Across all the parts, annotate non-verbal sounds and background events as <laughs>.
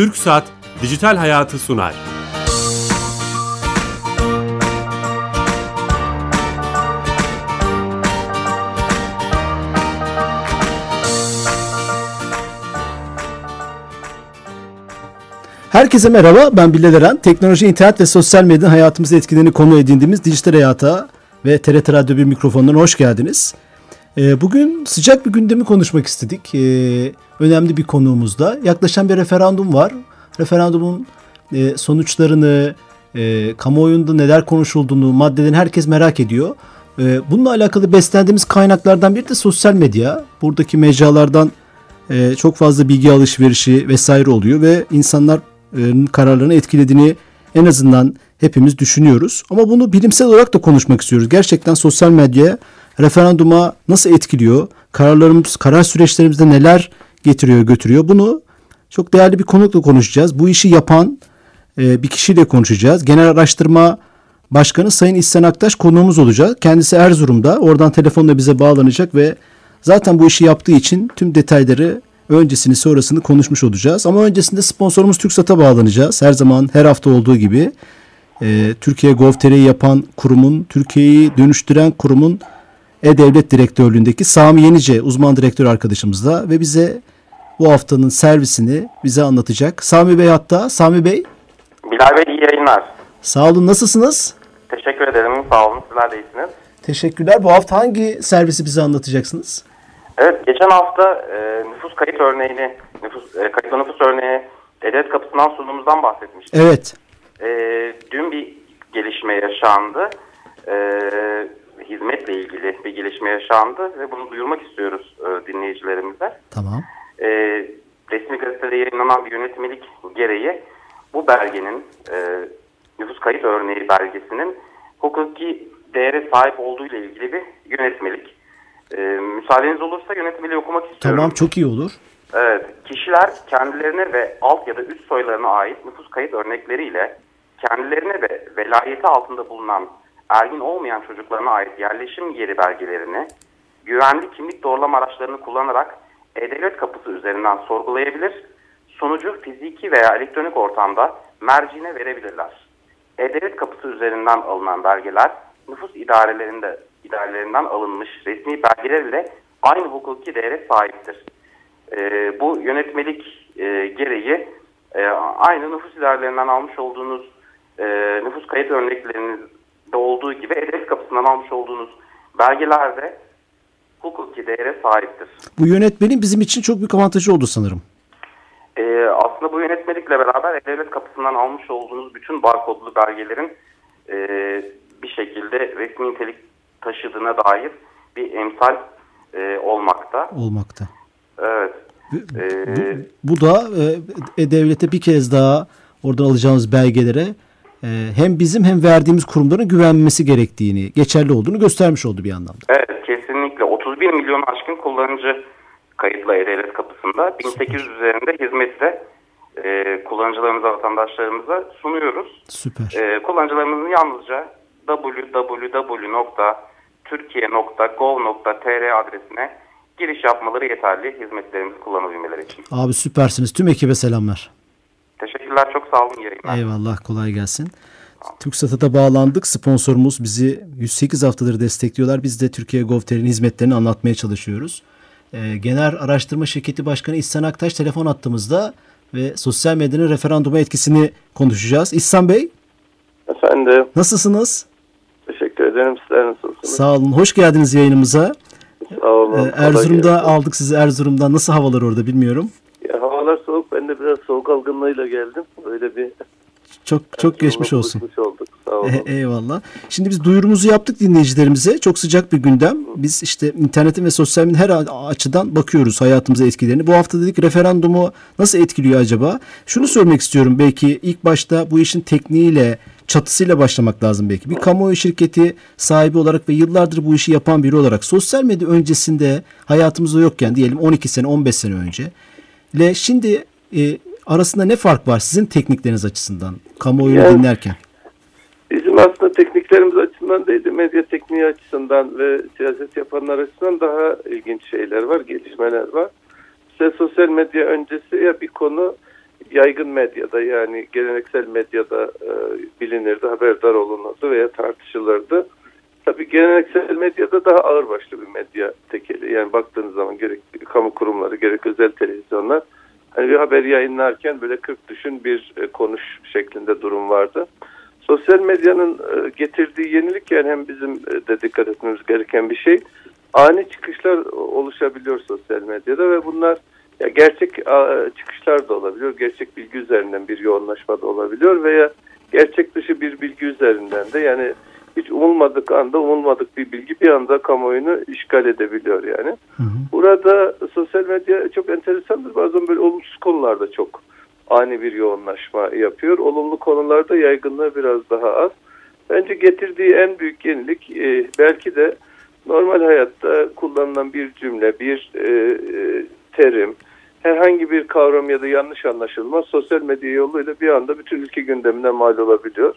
Türk Saat Dijital Hayatı sunar. Herkese merhaba, ben Bilal Eren. Teknoloji, internet ve sosyal medyanın hayatımızı etkilediğini konu edindiğimiz Dijital Hayata ve TRT Radyo 1 mikrofonlarına hoş geldiniz. Ee, bugün sıcak bir gündemi konuşmak istedik. Ee, önemli bir konuğumuzda. Yaklaşan bir referandum var. Referandumun e, sonuçlarını, e, kamuoyunda neler konuşulduğunu, maddelerini herkes merak ediyor. Ee, bununla alakalı beslendiğimiz kaynaklardan biri de sosyal medya. Buradaki mecralardan e, çok fazla bilgi alışverişi vesaire oluyor ve insanlar kararlarını etkilediğini en azından hepimiz düşünüyoruz. Ama bunu bilimsel olarak da konuşmak istiyoruz. Gerçekten sosyal medya referanduma nasıl etkiliyor? Kararlarımız, karar süreçlerimizde neler getiriyor, götürüyor? Bunu çok değerli bir konukla konuşacağız. Bu işi yapan e, bir kişiyle konuşacağız. Genel Araştırma Başkanı Sayın İhsan Aktaş konuğumuz olacak. Kendisi Erzurum'da. Oradan telefonla bize bağlanacak ve zaten bu işi yaptığı için tüm detayları öncesini sonrasını konuşmuş olacağız. Ama öncesinde sponsorumuz TürkSat'a bağlanacağız. Her zaman her hafta olduğu gibi e, Türkiye Gov.tr'yi yapan kurumun, Türkiye'yi dönüştüren kurumun E-Devlet Direktörlüğündeki Sami Yenice uzman direktör arkadaşımızla ve bize bu haftanın servisini bize anlatacak. Sami Bey hatta. Sami Bey. Bilal Bey iyi yayınlar. Sağ olun. Nasılsınız? Teşekkür ederim. Sağ olun. Sizler de iyisiniz. Teşekkürler. Bu hafta hangi servisi bize anlatacaksınız? Evet, geçen hafta e, nüfus kayıt örneğini, nüfus e, kayıtlı nüfus örneği devlet kapısından sunduğumuzdan bahsetmiştik. Evet. E, dün bir gelişme yaşandı. E, hizmetle ilgili bir gelişme yaşandı ve bunu duyurmak istiyoruz e, dinleyicilerimize. Tamam. E, resmi gazetede yayınlanan bir yönetmelik gereği bu belgenin, e, nüfus kayıt örneği belgesinin hukuki değere sahip olduğu ile ilgili bir yönetmelik. E, müsaadeniz olursa yönetmeliği okumak istiyorum. Tamam çok iyi olur. Evet, kişiler kendilerine ve alt ya da üst soylarına ait nüfus kayıt örnekleriyle kendilerine ve velayeti altında bulunan ergin olmayan çocuklarına ait yerleşim yeri belgelerini güvenli kimlik doğrulama araçlarını kullanarak E-Devlet kapısı üzerinden sorgulayabilir, sonucu fiziki veya elektronik ortamda mercine verebilirler. E-Devlet kapısı üzerinden alınan belgeler nüfus idarelerinde idarelerinden alınmış resmi belgeler ile aynı hukuki değere sahiptir. E, bu yönetmelik e, gereği e, aynı nüfus idarelerinden almış olduğunuz e, nüfus kayıt örneklerinizde olduğu gibi E-Devlet kapısından almış olduğunuz belgelerde hukuki değere sahiptir. Bu yönetmenin bizim için çok büyük avantajı oldu sanırım. E, aslında bu yönetmelikle beraber E-Devlet kapısından almış olduğunuz bütün barkodlu belgelerin e, bir şekilde resmi nitelik taşıdığına dair bir emsal e, olmakta. Olmakta. Evet. Ee, bu, bu da e, devlete bir kez daha oradan alacağımız belgelere e, hem bizim hem verdiğimiz kurumların güvenmesi gerektiğini, geçerli olduğunu göstermiş oldu bir anlamda. Evet kesinlikle. 31 milyon aşkın kullanıcı kayıtlı E-Devlet kapısında. 1800 Süper. üzerinde hizmeti de e, kullanıcılarımıza, vatandaşlarımıza sunuyoruz. Süper. E, kullanıcılarımızın yalnızca www.türkiye.gov.tr adresine giriş yapmaları yeterli hizmetlerimizi kullanabilmeleri için. Abi süpersiniz. Tüm ekibe selamlar. Teşekkürler. Çok sağ olun. Yayınlar. Eyvallah. Kolay gelsin. TürkSat'a da bağlandık. Sponsorumuz bizi 108 haftadır destekliyorlar. Biz de Türkiye Gov.tr'in hizmetlerini anlatmaya çalışıyoruz. Ee, Genel Araştırma Şirketi Başkanı İhsan Aktaş telefon attığımızda ve sosyal medyanın referanduma etkisini konuşacağız. İhsan Bey. Efendim. Nasılsınız? Teşekkür ederim. Sizler nasılsınız? Sağ olun. Hoş geldiniz yayınımıza. Sağ olun. Ee, Erzurum'da aldık sizi Erzurum'dan. Nasıl havalar orada bilmiyorum. Ya, havalar soğuk. Ben de biraz soğuk algınlığıyla geldim. Böyle bir çok çok geçmiş olsun. Olduk. Sağ olun. E, eyvallah. Şimdi biz duyurumuzu yaptık dinleyicilerimize. Çok sıcak bir gündem. Biz işte internetin ve sosyal medyanın her açıdan bakıyoruz hayatımıza etkilerini. Bu hafta dedik referandumu nasıl etkiliyor acaba? Şunu sormak istiyorum belki ilk başta bu işin tekniğiyle çatısıyla başlamak lazım belki. Bir kamuoyu şirketi sahibi olarak ve yıllardır bu işi yapan biri olarak sosyal medya öncesinde hayatımızda yokken diyelim 12 sene 15 sene önce ile şimdi e, arasında ne fark var sizin teknikleriniz açısından kamuoyunu yani, dinlerken? Bizim aslında tekniklerimiz açısından değil de medya tekniği açısından ve siyaset yapanlar açısından daha ilginç şeyler var, gelişmeler var. İşte sosyal medya öncesi ya bir konu yaygın medyada yani geleneksel medyada e, bilinirdi, haberdar olunurdu veya tartışılırdı. Tabii geleneksel medyada daha ağırbaşlı bir medya tekeli. Yani baktığınız zaman gerek kamu kurumları gerek özel televizyonlar hani bir haber yayınlarken böyle 40 düşün bir e, konuş şeklinde durum vardı. Sosyal medyanın e, getirdiği yenilik yani hem bizim e, de dikkat etmemiz gereken bir şey. Ani çıkışlar oluşabiliyor sosyal medyada ve bunlar ya gerçek çıkışlar da olabiliyor. Gerçek bilgi üzerinden bir yoğunlaşma da olabiliyor veya gerçek dışı bir bilgi üzerinden de yani hiç umulmadık anda umulmadık bir bilgi bir anda kamuoyunu işgal edebiliyor yani. Hı hı. Burada sosyal medya çok enteresandır. Bazen böyle olumsuz konularda çok ani bir yoğunlaşma yapıyor. Olumlu konularda yaygınlığı biraz daha az. Bence getirdiği en büyük yenilik e, belki de normal hayatta kullanılan bir cümle, bir e, e, terim, herhangi bir kavram ya da yanlış anlaşılma sosyal medya yoluyla bir anda bütün ülke gündemine mal olabiliyor.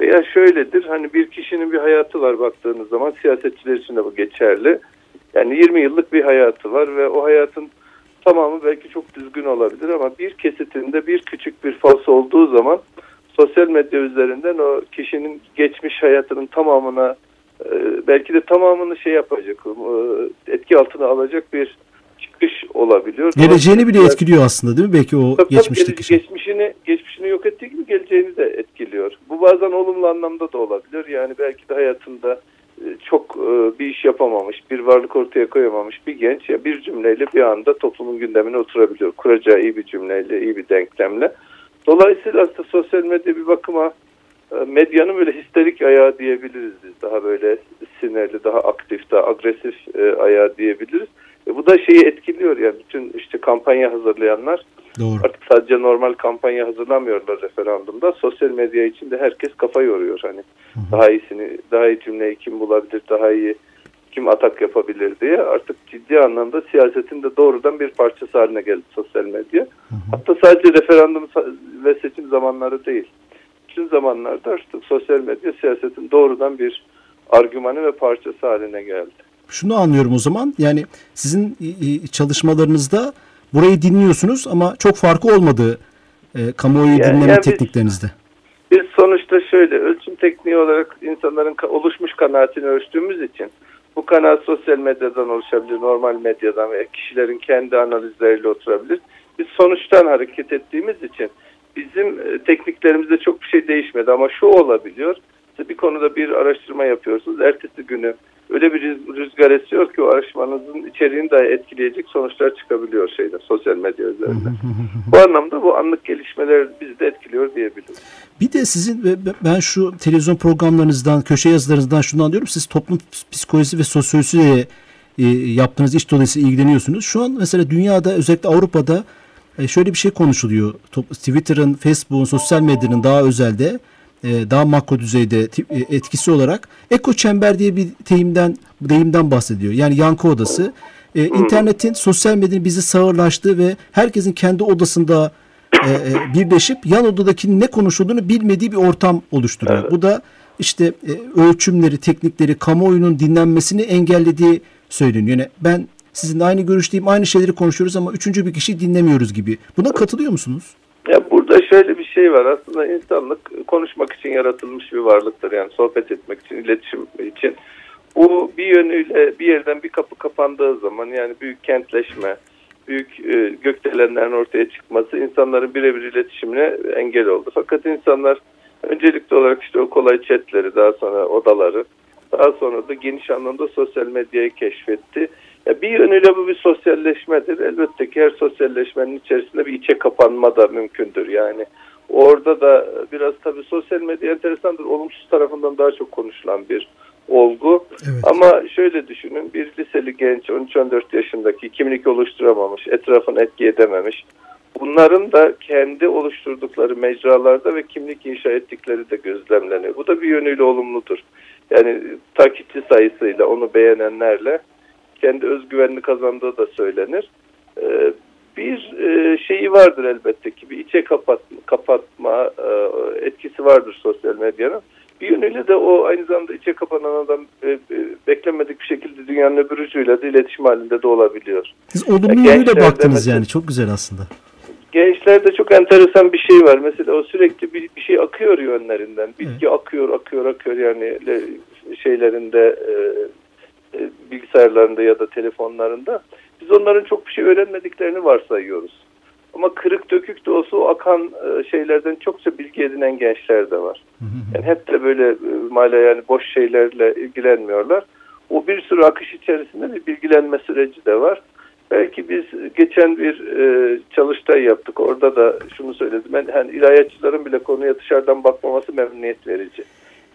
Veya şöyledir hani bir kişinin bir hayatı var baktığınız zaman siyasetçiler için de bu geçerli. Yani 20 yıllık bir hayatı var ve o hayatın tamamı belki çok düzgün olabilir ama bir kesitinde bir küçük bir falso olduğu zaman sosyal medya üzerinden o kişinin geçmiş hayatının tamamına e, belki de tamamını şey yapacak, e, etki altına alacak bir çıkış olabiliyor. Geleceğini bile etkiliyor aslında değil mi? Belki o tabii, geçmişteki tabii, şey. Geçmişini, geçmişini yok ettiği gibi geleceğini de etkiliyor. Bu bazen olumlu anlamda da olabilir. Yani belki de hayatında e, çok e, bir iş yapamamış, bir varlık ortaya koyamamış bir genç ya bir cümleyle bir anda toplumun gündemine oturabiliyor. Kuracağı iyi bir cümleyle, iyi bir denklemle. Dolayısıyla aslında sosyal medya bir bakıma e, medyanın böyle histerik ayağı diyebiliriz. Daha böyle sinirli, daha aktif, daha agresif ayağı diyebiliriz. E bu da şeyi etkiliyor yani bütün işte kampanya hazırlayanlar Doğru. artık sadece normal kampanya hazırlamıyorlar referandumda. Sosyal medya için de herkes kafa yoruyor hani. Hı hı. Daha iyisini, daha iyi cümleyi kim bulabilir, daha iyi kim atak yapabilir diye artık ciddi anlamda siyasetin de doğrudan bir parçası haline geldi sosyal medya. Hı hı. Hatta sadece referandum ve seçim zamanları değil. Bütün zamanlarda artık sosyal medya siyasetin doğrudan bir argümanı ve parçası haline geldi şunu anlıyorum o zaman. Yani sizin çalışmalarınızda burayı dinliyorsunuz ama çok farkı olmadığı e, kamuoyu yani, dinleme yani tekniklerinizde. Biz, biz sonuçta şöyle ölçüm tekniği olarak insanların oluşmuş kanaatini ölçtüğümüz için bu kanaat sosyal medyadan oluşabilir, normal medyadan veya kişilerin kendi analizleriyle oturabilir. Biz sonuçtan hareket ettiğimiz için bizim e, tekniklerimizde çok bir şey değişmedi ama şu olabiliyor. Bir konuda bir araştırma yapıyorsunuz. Ertesi günü öyle bir rüzgar esiyor ki o araştırmanızın içeriğini dahi etkileyecek sonuçlar çıkabiliyor şeyde sosyal medya üzerinde. bu anlamda bu anlık gelişmeler bizi de etkiliyor diyebiliriz. Bir de sizin ben şu televizyon programlarınızdan, köşe yazılarınızdan şunu anlıyorum. Siz toplum psikolojisi ve sosyolojisiyle e, yaptığınız iş dolayısıyla ilgileniyorsunuz. Şu an mesela dünyada özellikle Avrupa'da e, şöyle bir şey konuşuluyor. Twitter'ın, Facebook'un, sosyal medyanın daha özelde daha makro düzeyde e, etkisi olarak eko çember diye bir deyimden deyimden bahsediyor. Yani yankı odası. E, internetin sosyal medyanın bizi sağırlaştığı ve herkesin kendi odasında e, e, birleşip yan odadaki ne konuşulduğunu bilmediği bir ortam oluşturuyor. Evet. Bu da işte e, ölçümleri, teknikleri, kamuoyunun dinlenmesini engellediği söyleniyor. Yani ben sizinle aynı görüşteyim, aynı şeyleri konuşuyoruz ama üçüncü bir kişi dinlemiyoruz gibi. Buna katılıyor musunuz? Ya burada şöyle bir şey var. Aslında insanlık konuşmak için yaratılmış bir varlıktır. Yani sohbet etmek için, iletişim için. Bu bir yönüyle bir yerden bir kapı kapandığı zaman yani büyük kentleşme, büyük e, gökdelenlerin ortaya çıkması insanların birebir iletişimine engel oldu. Fakat insanlar öncelikli olarak işte o kolay chatleri, daha sonra odaları, daha sonra da geniş anlamda sosyal medyayı keşfetti. Ya bir yönüyle bu bir sosyalleşmedir. Elbette ki her sosyalleşmenin içerisinde bir içe kapanma da mümkündür. Yani orada da biraz tabii sosyal medya enteresandır. Olumsuz tarafından daha çok konuşulan bir olgu. Evet. Ama şöyle düşünün bir liseli genç 13-14 yaşındaki kimlik oluşturamamış, etrafını etki edememiş. Bunların da kendi oluşturdukları mecralarda ve kimlik inşa ettikleri de gözlemleniyor. Bu da bir yönüyle olumludur. Yani takipçi sayısıyla onu beğenenlerle kendi özgüvenini kazandığı da söylenir. Ee, bir e, şeyi vardır elbette ki bir içe kapat, kapatma e, etkisi vardır sosyal medyanın. Bir yönüyle de o aynı zamanda içe kapanan adam e, beklenmedik bir şekilde dünyanın öbür ucuyla da iletişim halinde de olabiliyor. Siz olumlu yani yönüyle baktınız yani çok güzel aslında. gençlerde çok enteresan bir şey var. Mesela o sürekli bir, bir şey akıyor yönlerinden. Bilgi evet. akıyor, akıyor, akıyor yani şeylerinde e, e, bilgisayarlarında ya da telefonlarında. Biz onların çok bir şey öğrenmediklerini varsayıyoruz. Ama kırık dökük de olsa o akan e, şeylerden çokça bilgi edinen gençler de var. Yani hep de böyle e, mala yani boş şeylerle ilgilenmiyorlar. O bir sürü akış içerisinde bir bilgilenme süreci de var. Belki biz geçen bir e, çalıştay yaptık. Orada da şunu söyledim. Ben hani ilahiyatçıların bile konuya dışarıdan bakmaması memnuniyet verici.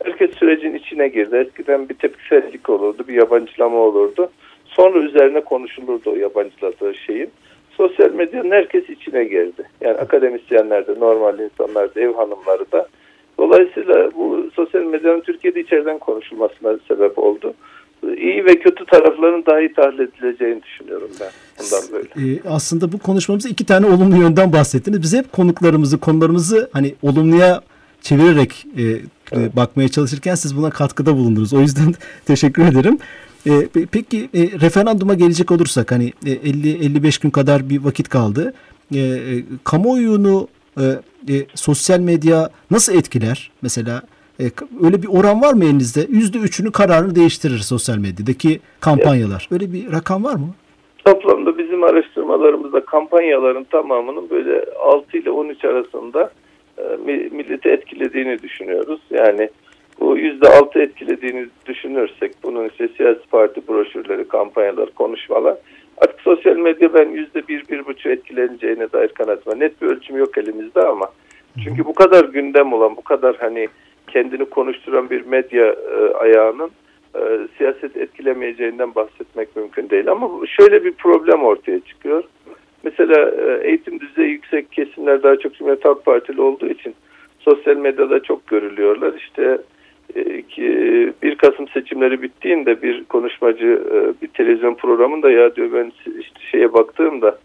Herkes sürecin içine girdi. Eskiden bir tepkisellik olurdu, bir yabancılama olurdu. Sonra üzerine konuşulurdu o yabancıladığı şeyin. Sosyal medyanın herkes içine girdi. Yani akademisyenler de, normal insanlar da, ev hanımları da. Dolayısıyla bu sosyal medyanın Türkiye'de içeriden konuşulmasına sebep oldu iyi ve kötü tarafların daha iyi tahlil edileceğini düşünüyorum ben. Bundan böyle. Ee, aslında bu konuşmamızda iki tane olumlu yönden bahsettiniz. Biz hep konuklarımızı, konularımızı hani olumluya çevirerek e, evet. bakmaya çalışırken siz buna katkıda bulundunuz. O yüzden <laughs> teşekkür ederim. E, peki e, referanduma gelecek olursak hani e, 50-55 gün kadar bir vakit kaldı. E, e, kamuoyunu e, e, sosyal medya nasıl etkiler? Mesela e, öyle bir oran var mı elinizde? Yüzde üçünü kararını değiştirir sosyal medyadaki kampanyalar. Öyle bir rakam var mı? Toplamda bizim araştırmalarımızda kampanyaların tamamının böyle 6 ile 13 arasında e, milleti etkilediğini düşünüyoruz. Yani bu yüzde altı etkilediğini düşünürsek bunun işte siyasi parti broşürleri, kampanyalar, konuşmalar artık sosyal medya ben yüzde bir, bir buçuk etkileneceğine dair kanaatim Net bir ölçüm yok elimizde ama çünkü bu kadar gündem olan, bu kadar hani kendini konuşturan bir medya e, ayağının e, siyaset etkilemeyeceğinden bahsetmek mümkün değil. Ama şöyle bir problem ortaya çıkıyor. Mesela e, eğitim düzeyi yüksek kesimler daha çok Cumhuriyet Halk Partili olduğu için sosyal medyada çok görülüyorlar. İşte 1 Kasım seçimleri bittiğinde bir konuşmacı e, bir televizyon programında ya diyor ben işte şeye baktığımda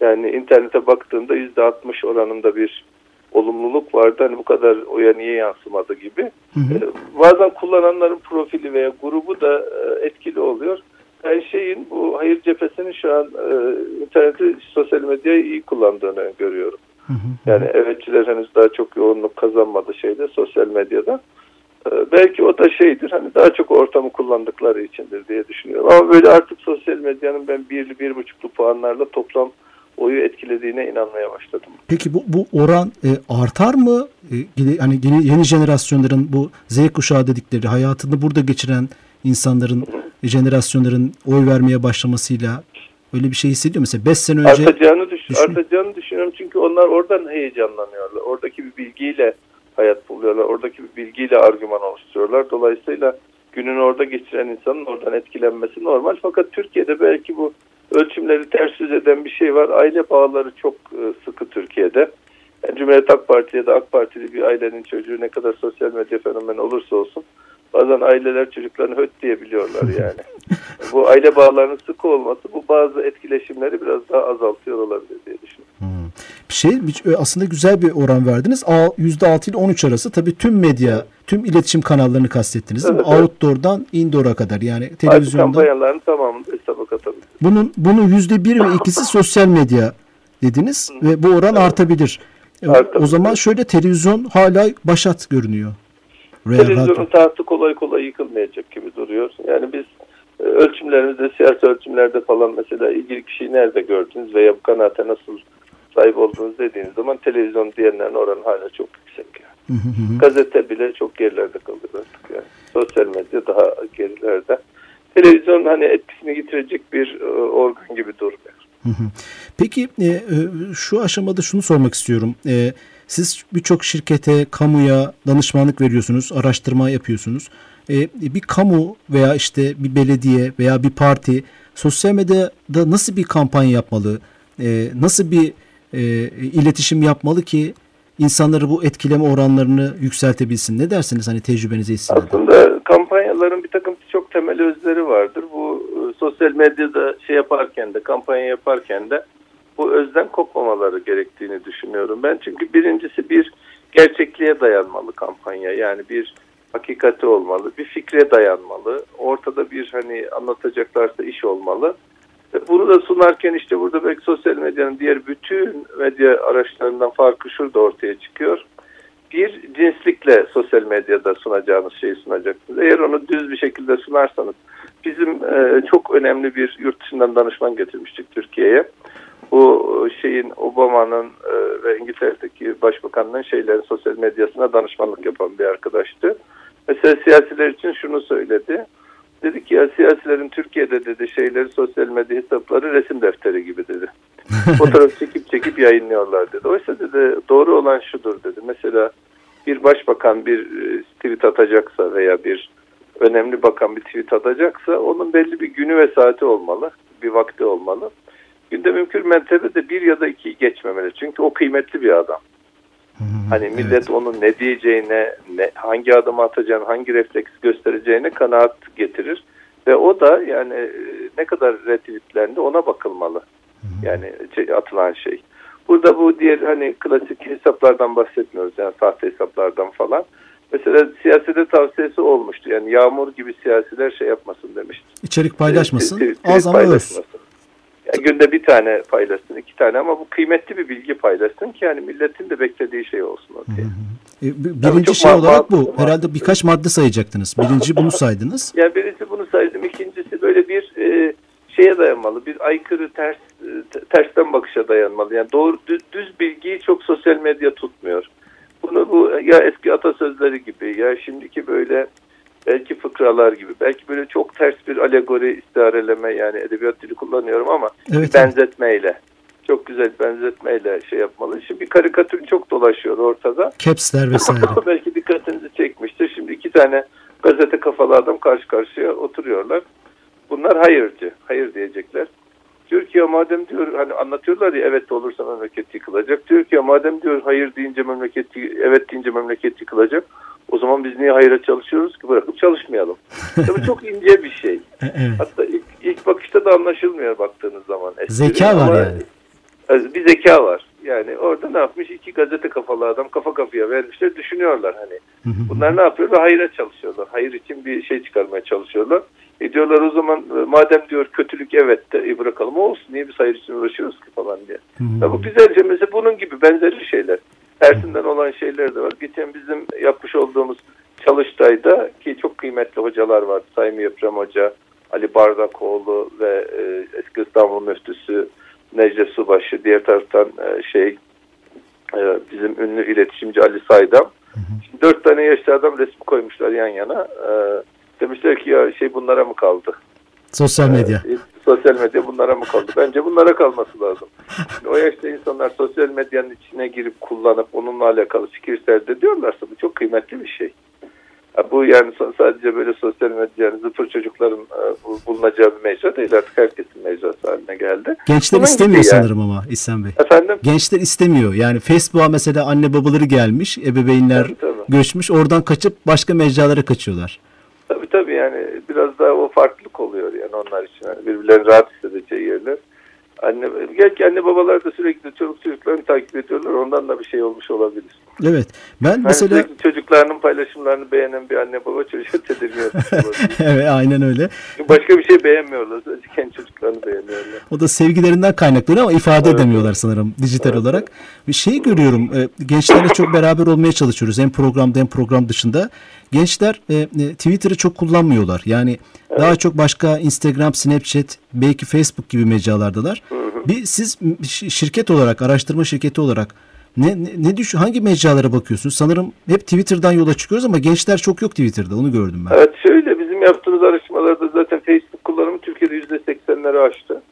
yani internete baktığımda %60 oranında bir olumluluk vardı. Hani bu kadar oya niye yansımadı gibi. Hı hı. Ee, bazen kullananların profili veya grubu da e, etkili oluyor. Her şeyin bu hayır cephesinin şu an e, interneti, sosyal medyayı iyi kullandığını görüyorum. Hı hı. Yani evetçiler henüz daha çok yoğunluk kazanmadı şeyde sosyal medyada. Ee, belki o da şeydir hani daha çok ortamı kullandıkları içindir diye düşünüyorum. Ama böyle artık sosyal medyanın ben birli bir buçuklu puanlarla toplam oyu etkilediğine inanmaya başladım. Peki bu, bu oran e, artar mı? E, hani yeni, yeni jenerasyonların bu Z kuşağı dedikleri hayatını burada geçiren insanların, Hı. jenerasyonların oy vermeye başlamasıyla öyle bir şey hissediyor mesela 5 sene önce artacağını, düş düşün artacağını düşünüyorum çünkü onlar oradan heyecanlanıyorlar. Oradaki bir bilgiyle hayat buluyorlar. Oradaki bilgiyle argüman oluşturuyorlar. Dolayısıyla gününü orada geçiren insanın oradan etkilenmesi normal. Fakat Türkiye'de belki bu ölçümleri ters yüz eden bir şey var. Aile bağları çok e, sıkı Türkiye'de. Yani Cumhuriyet Halk Parti ya da AK Partili bir ailenin çocuğu ne kadar sosyal medya fenomeni olursa olsun bazen aileler çocuklarını höt diyebiliyorlar <laughs> yani. bu aile bağlarının sıkı olması bu bazı etkileşimleri biraz daha azaltıyor olabilir diye düşünüyorum. Hmm. Bir şey e, aslında güzel bir oran verdiniz. %6 ile 13 arası tabii tüm medya, tüm iletişim kanallarını kastettiniz evet? Evet. Outdoor'dan indoor'a kadar yani televizyondan. kampanyaların tamamını hesaba. Bunun, bunun %1 ve ikisi <laughs> sosyal medya dediniz ve bu oran evet. artabilir. E, artabilir. O zaman şöyle televizyon hala başat görünüyor. Televizyonun tahtı kolay kolay yıkılmayacak gibi duruyor. Yani biz e, ölçümlerimizde, siyasi ölçümlerde falan mesela ilgili kişiyi nerede gördünüz veya bu kanaate nasıl sahip olduğunuz dediğiniz zaman televizyon diyenlerin oranı hala çok yüksek. Yani. Gazete bile çok gerilerde kalıyor artık yani. Sosyal medya daha gerilerde. Televizyon hani etkisini yitirecek bir e, organ gibi durmuyor. Peki e, e, şu aşamada şunu sormak istiyorum. E, siz birçok şirkete, kamuya danışmanlık veriyorsunuz, araştırma yapıyorsunuz. E, bir kamu veya işte bir belediye veya bir parti sosyal medyada nasıl bir kampanya yapmalı? E, nasıl bir e, iletişim yapmalı ki insanları bu etkileme oranlarını yükseltebilsin? Ne dersiniz hani tecrübenize istinaden? Aslında kampanyaların bir takım çok temel özleri vardır. Bu e, sosyal medyada şey yaparken de kampanya yaparken de bu özden kopmamaları gerektiğini düşünüyorum. Ben çünkü birincisi bir gerçekliğe dayanmalı kampanya. Yani bir hakikati olmalı, bir fikre dayanmalı. Ortada bir hani anlatacaklarsa iş olmalı. Bunu da sunarken işte burada belki sosyal medyanın diğer bütün medya araçlarından farkı şurada ortaya çıkıyor. Bir, cinslikle sosyal medyada sunacağınız şeyi sunacaksınız. Eğer onu düz bir şekilde sunarsanız, bizim e, çok önemli bir yurt dışından danışman getirmiştik Türkiye'ye. Bu şeyin Obama'nın e, ve İngiltere'deki başbakanının şeylerin sosyal medyasına danışmanlık yapan bir arkadaştı. Mesela siyasiler için şunu söyledi dedi ki ya siyasilerin Türkiye'de dedi şeyleri sosyal medya hesapları resim defteri gibi dedi. <laughs> Fotoğraf çekip çekip yayınlıyorlar dedi. Oysa dedi doğru olan şudur dedi. Mesela bir başbakan bir e, tweet atacaksa veya bir önemli bakan bir tweet atacaksa onun belli bir günü ve saati olmalı. Bir vakti olmalı. Günde mümkün mertebe bir ya da iki geçmemeli. Çünkü o kıymetli bir adam. Hani millet evet. onun ne diyeceğine, ne, hangi adım atacağını, hangi refleks göstereceğine kanaat getirir. Ve o da yani e, ne kadar retweetlendi ona bakılmalı. Yani şey, atılan şey. Burada bu diğer hani klasik hesaplardan bahsetmiyoruz. Yani sahte hesaplardan falan. Mesela siyasete tavsiyesi olmuştu. Yani Yağmur gibi siyasiler şey yapmasın demişti. İçerik paylaşmasın. Az ama öz. Günde bir tane paylaşsın, iki tane ama bu kıymetli bir bilgi paylaşsın ki yani milletin de beklediği şey olsun ortaya. E, birinci şey olarak bu. Herhalde birkaç madde sayacaktınız. Birinci bunu saydınız. <laughs> Yani birincisi bunu saydım. İkincisi böyle bir e, şeye dayanmalı. Bir aykırı ters e, tersten bakışa dayanmalı. Yani doğru düz, düz bilgiyi çok sosyal medya tutmuyor. Bunu bu ya eski atasözleri gibi ya şimdiki böyle belki fıkralar gibi, belki böyle çok ters bir alegori, istihareleme yani edebiyat dili kullanıyorum ama evet, benzetmeyle. Çok güzel benzetmeyle şey yapmalı. Şimdi bir karikatür çok dolaşıyor ortada. Capsler <laughs> vesaire. belki dikkatinizi çekmiştir. Şimdi iki tane gazete kafalı adam karşı karşıya oturuyorlar. Bunlar hayırcı. Hayır diyecekler. Türkiye madem diyor hani anlatıyorlar ya evet olursa memleket yıkılacak. Türkiye madem diyor hayır deyince memleket evet deyince memleket yıkılacak. O zaman biz niye hayra çalışıyoruz ki bırakıp çalışmayalım. <laughs> Tabii çok ince bir şey. E, evet. Hatta ilk, ilk bakışta da anlaşılmıyor baktığınız zaman. Espri. Zeka var yani. Bir zeka var. Yani orada ne yapmış? İki gazete kafalı adam kafa kafaya vermişler düşünüyorlar hani. Bunlar ne yapıyorlar? Hayra çalışıyorlar. Hayır için bir şey çıkarmaya çalışıyorlar. E diyorlar o zaman e, madem diyor kötülük evet de e bırakalım olsun. Niye biz hayır için uğraşıyoruz ki falan diye. Ya bu güzelce mesela bunun gibi benzeri şeyler tersinden olan şeyler de var. Geçen bizim yapmış olduğumuz Çalıştay'da ki çok kıymetli hocalar var. Sayın Yıpram Hoca, Ali Bardakoğlu ve e, eski İstanbul Müftüsü Necdet Subaşı. Diğer taraftan e, şey e, bizim ünlü iletişimci Ali Saydam. Şimdi dört tane yaşlı adam resmi koymuşlar yan yana. E, demişler ki ya şey bunlara mı kaldı? Sosyal medya. E, sosyal medya bunlara mı kaldı? Bence bunlara kalması lazım. o yaşta insanlar sosyal medyanın içine girip kullanıp onunla alakalı fikir serdediyorlarsa bu çok kıymetli bir şey. Bu yani sadece böyle sosyal medya yani zıfır çocukların e, bulunacağı bir mecra değil artık herkesin mecrası haline geldi. Gençler Bunun istemiyor yani. sanırım ama İhsan Bey. Efendim? Gençler istemiyor. Yani Facebook'a mesela anne babaları gelmiş, ebeveynler tabii, tabii. göçmüş oradan kaçıp başka mecralara kaçıyorlar. Tabii tabii yani biraz daha o farklılık oluyor yani onlar için. Yani birbirlerini rahat hissedeceği yerler. Anne, belki anne babalar da sürekli çocuk çocuklarını takip ediyorlar. Ondan da bir şey olmuş olabilir. Evet. Ben yani mesela çocuklarının paylaşımlarını beğenen bir anne baba çocuğa tedirgin <laughs> Evet, aynen öyle. Başka bir şey beğenmiyorlar. Sadece kendi çocuklarını beğeniyorlar. O da sevgilerinden kaynaklanıyor ama ifade evet. edemiyorlar sanırım dijital evet. olarak. Bir şey görüyorum. E, gençlerle çok beraber olmaya çalışıyoruz. Hem programda hem program dışında. Gençler e, e, Twitter'ı çok kullanmıyorlar. Yani evet. daha çok başka Instagram, Snapchat, belki Facebook gibi mecralardalar. Hı hı. Bir siz şirket olarak, araştırma şirketi olarak ne, ne, ne düşün, hangi mecralara bakıyorsunuz? Sanırım hep Twitter'dan yola çıkıyoruz ama gençler çok yok Twitter'da. Onu gördüm ben. Evet şöyle bizim yaptığımız araştırmalarda zaten Facebook kullanımı Türkiye'de yüzde seksenleri aştı.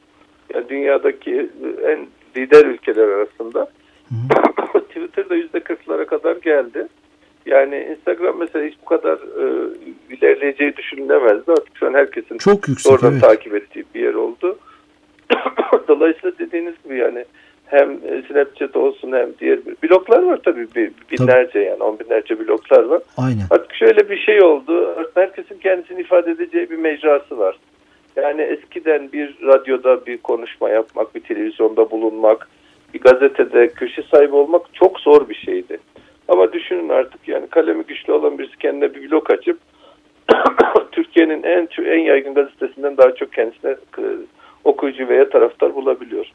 Yani dünyadaki en lider ülkeler arasında. <coughs> Twitter'da yüzde kırklara kadar geldi. Yani Instagram mesela hiç bu kadar e, ilerleyeceği düşünülemezdi. Artık şu an herkesin Çok yüksek, oradan evet. takip ettiği bir yer oldu. <coughs> Dolayısıyla dediğiniz gibi yani hem Snapchat olsun hem diğer bloklar var tabii binlerce tabii. yani on binlerce bloklar var. Aynen. Artık şöyle bir şey oldu. Herkesin kendisini ifade edeceği bir mecrası var. Yani eskiden bir radyoda bir konuşma yapmak, bir televizyonda bulunmak, bir gazetede köşe sahibi olmak çok zor bir şeydi. Ama düşünün artık yani kalemi güçlü olan birisi kendine bir blok açıp <coughs> Türkiye'nin en en yaygın gazetesinden daha çok kendisine okuyucu veya taraftar bulabiliyor.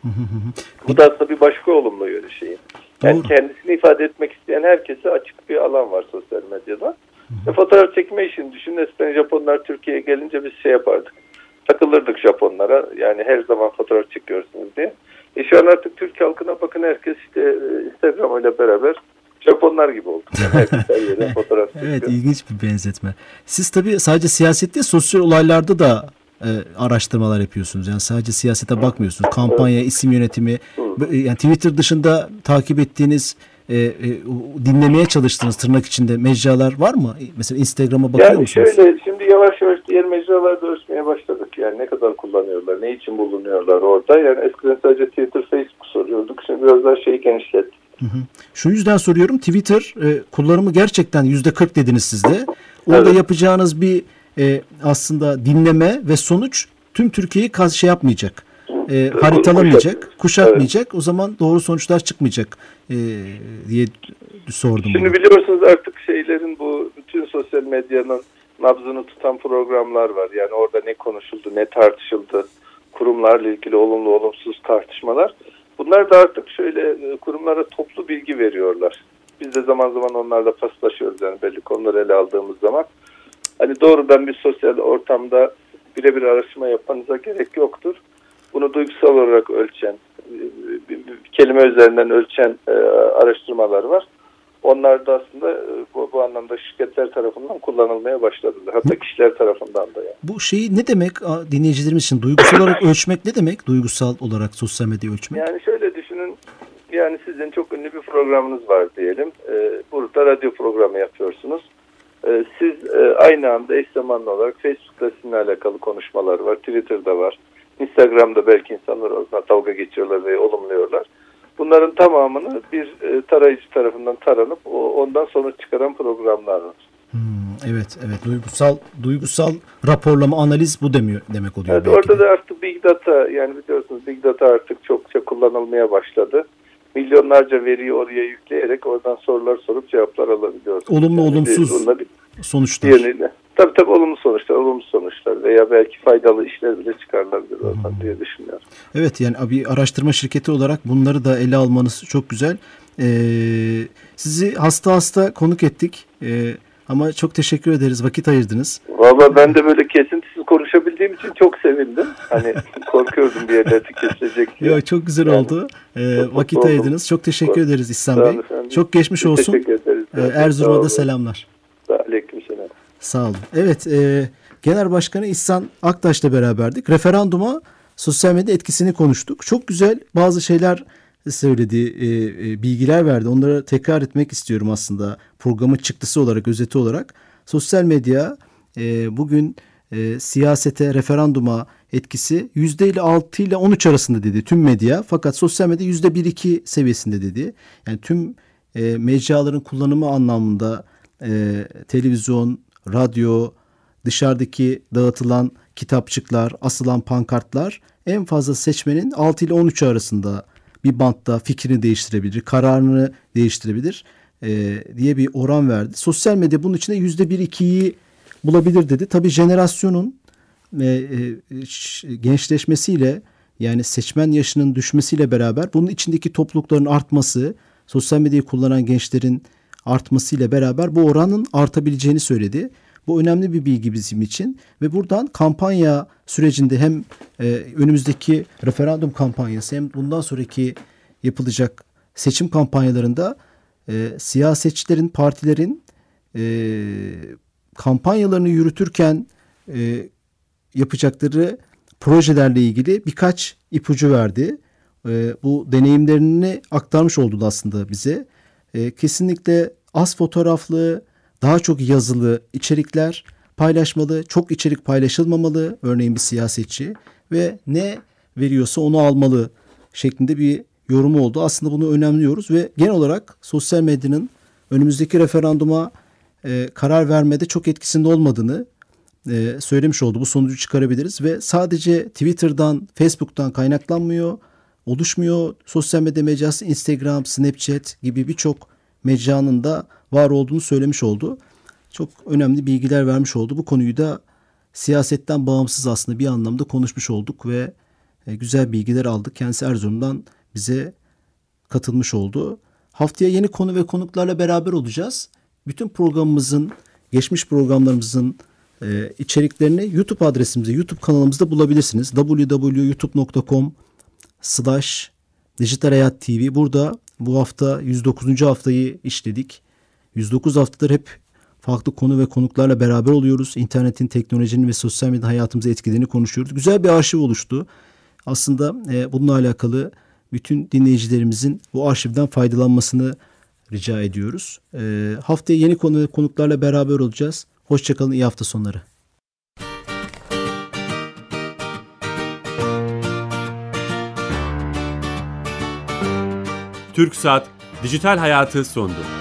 Bu da aslında bir başka olumlu yönü şeyin. Yani Doğru. kendisini ifade etmek isteyen herkese açık bir alan var sosyal medyada. E, fotoğraf çekme işini düşünün. Eskiden Japonlar Türkiye'ye gelince biz şey yapardık. Takılırdık Japonlara. Yani her zaman fotoğraf çekiyorsunuz diye. E şu an artık Türk halkına bakın herkes işte e, Instagram ile beraber Japonlar gibi oldu. Yani her <laughs> fotoğraf çekiyor. Evet ilginç bir benzetme. Siz tabii sadece siyaset değil sosyal olaylarda da e, araştırmalar yapıyorsunuz. Yani sadece siyasete bakmıyorsunuz. Kampanya, isim yönetimi, e, yani Twitter dışında takip ettiğiniz, e, e, dinlemeye çalıştığınız tırnak içinde mecralar var mı? Mesela Instagram'a bakıyor Yani musunuz? şöyle şimdi yavaş yavaş diğer mecralarda ölçmeye başladık. Yani ne kadar kullanıyorlar, ne için bulunuyorlar orada. Yani eskiden sadece Twitter, Facebook soruyorduk. Şimdi biraz daha şeyi genişlettik. Şu yüzden soruyorum. Twitter e, kullanımı gerçekten yüzde 40 dediniz siz de. Orada Evet. yapacağınız bir e, aslında dinleme ve sonuç tüm Türkiye'yi kaz şey yapmayacak. E, haritalamayacak, kuşatmayacak. kuşatmayacak. O zaman doğru sonuçlar çıkmayacak e, diye sordum. Şimdi bunu. biliyorsunuz artık şeylerin bu bütün sosyal medyanın nabzını tutan programlar var. Yani orada ne konuşuldu, ne tartışıldı, kurumlarla ilgili olumlu olumsuz tartışmalar. Bunlar da artık şöyle e, kurumlara toplu bilgi veriyorlar. Biz de zaman zaman onlarla paslaşıyoruz yani belli konuları ele aldığımız zaman. Hani doğrudan bir sosyal ortamda birebir araştırma yapmanıza gerek yoktur. Bunu duygusal olarak ölçen, kelime üzerinden ölçen e, araştırmalar var. Onlar da aslında e, bu, bu anlamda şirketler tarafından kullanılmaya başladı. Hatta kişiler tarafından da yani. Bu şeyi ne demek dinleyicilerimiz için duygusal olarak ölçmek ne demek? Duygusal olarak sosyal medya ölçmek. Yani şöyle düşünün, yani sizin çok ünlü bir programınız var diyelim. Ee, burada radyo programı yapıyorsunuz. Ee, siz e, aynı anda eş zamanlı olarak Facebook'ta sizinle alakalı konuşmalar var, Twitter'da var. Instagram'da belki insanlar orada dalga geçiyorlar ve olumluyorlar. Bunların tamamını bir e, tarayıcı tarafından taranıp o, ondan sonuç çıkaran programlar var. Hmm, evet, evet. Duygusal duygusal raporlama, analiz bu demiyor demek oluyor. Evet, orada de. da artık Big Data yani biliyorsunuz Big Data artık çokça kullanılmaya başladı. Milyonlarca veriyi oraya yükleyerek oradan sorular sorup cevaplar alabiliyoruz. Olumlu, Yani olumsuz bir- sonuçlar. diğerine. Tabii tabii olumlu sonuçlar, olumsuz sonuçlar veya belki faydalı işler bile çıkarılabilir oradan diye düşünüyorum. Evet yani bir araştırma şirketi olarak bunları da ele almanız çok güzel. Ee, sizi hasta hasta konuk ettik. Ee, ama çok teşekkür ederiz. Vakit ayırdınız. Valla ben de böyle kesintisiz konuşabildiğim için çok sevindim. Hani <laughs> korkuyordum bir yerlerde kesilecek diye. Yo, çok güzel Yani oldu. Ee, çok vakit ayırdınız. Çok teşekkür Sağ- ederiz İhsan Bey. efendim. Çok geçmiş Biz olsun. Teşekkür ederiz. Ee, Erzurum'a da selamlar. Aleykümselam. Sağ olun. Evet, e, Genel Başkanı İhsan Aktaş'la beraberdik. Referanduma sosyal medya etkisini konuştuk. Çok güzel bazı şeyler söyledi, e, e, bilgiler verdi. Onları tekrar etmek istiyorum aslında programın çıktısı olarak, özeti olarak. Sosyal medya e, bugün e, siyasete, referanduma etkisi yüzde ile 6 ile 13 arasında dedi tüm medya. Fakat sosyal medya yüzde 1-2 seviyesinde dedi. Yani tüm e, mecraların kullanımı anlamında e, televizyon, radyo, dışarıdaki dağıtılan kitapçıklar, asılan pankartlar en fazla seçmenin 6 ile 13 arasında bir bantta fikrini değiştirebilir, kararını değiştirebilir e, diye bir oran verdi. Sosyal medya bunun içinde %1-2'yi bulabilir dedi. Tabii jenerasyonun e, e, gençleşmesiyle yani seçmen yaşının düşmesiyle beraber bunun içindeki toplulukların artması, sosyal medyayı kullanan gençlerin artmasıyla beraber bu oranın artabileceğini söyledi. Bu önemli bir bilgi bizim için ve buradan kampanya sürecinde hem e, önümüzdeki referandum kampanyası hem bundan sonraki yapılacak seçim kampanyalarında e, siyasetçilerin, partilerin e, kampanyalarını yürütürken e, yapacakları projelerle ilgili birkaç ipucu verdi. E, bu deneyimlerini aktarmış oldu aslında bize. E, kesinlikle az fotoğraflı, daha çok yazılı içerikler paylaşmalı, çok içerik paylaşılmamalı örneğin bir siyasetçi ve ne veriyorsa onu almalı şeklinde bir yorumu oldu. Aslında bunu önemliyoruz ve genel olarak sosyal medyanın önümüzdeki referanduma e, karar vermede çok etkisinde olmadığını e, söylemiş oldu. Bu sonucu çıkarabiliriz ve sadece Twitter'dan, Facebook'tan kaynaklanmıyor, oluşmuyor. Sosyal medya mecrası Instagram, Snapchat gibi birçok mecranın da var olduğunu söylemiş oldu. Çok önemli bilgiler vermiş oldu. Bu konuyu da siyasetten bağımsız aslında bir anlamda konuşmuş olduk ve e, güzel bilgiler aldık. Kendisi Erzurum'dan bize katılmış oldu. Haftaya yeni konu ve konuklarla beraber olacağız. Bütün programımızın, geçmiş programlarımızın e, içeriklerini YouTube adresimizde, YouTube kanalımızda bulabilirsiniz. www.youtube.com slash Dijital Hayat TV. Burada bu hafta 109. haftayı işledik. 109 haftadır hep farklı konu ve konuklarla beraber oluyoruz. İnternetin, teknolojinin ve sosyal medya hayatımıza etkilerini konuşuyoruz. Güzel bir arşiv oluştu. Aslında e, bununla alakalı bütün dinleyicilerimizin bu arşivden faydalanmasını rica ediyoruz. E, haftaya yeni konu konuklarla beraber olacağız. Hoşçakalın, iyi hafta sonları. Türk Saat Dijital Hayatı sondu.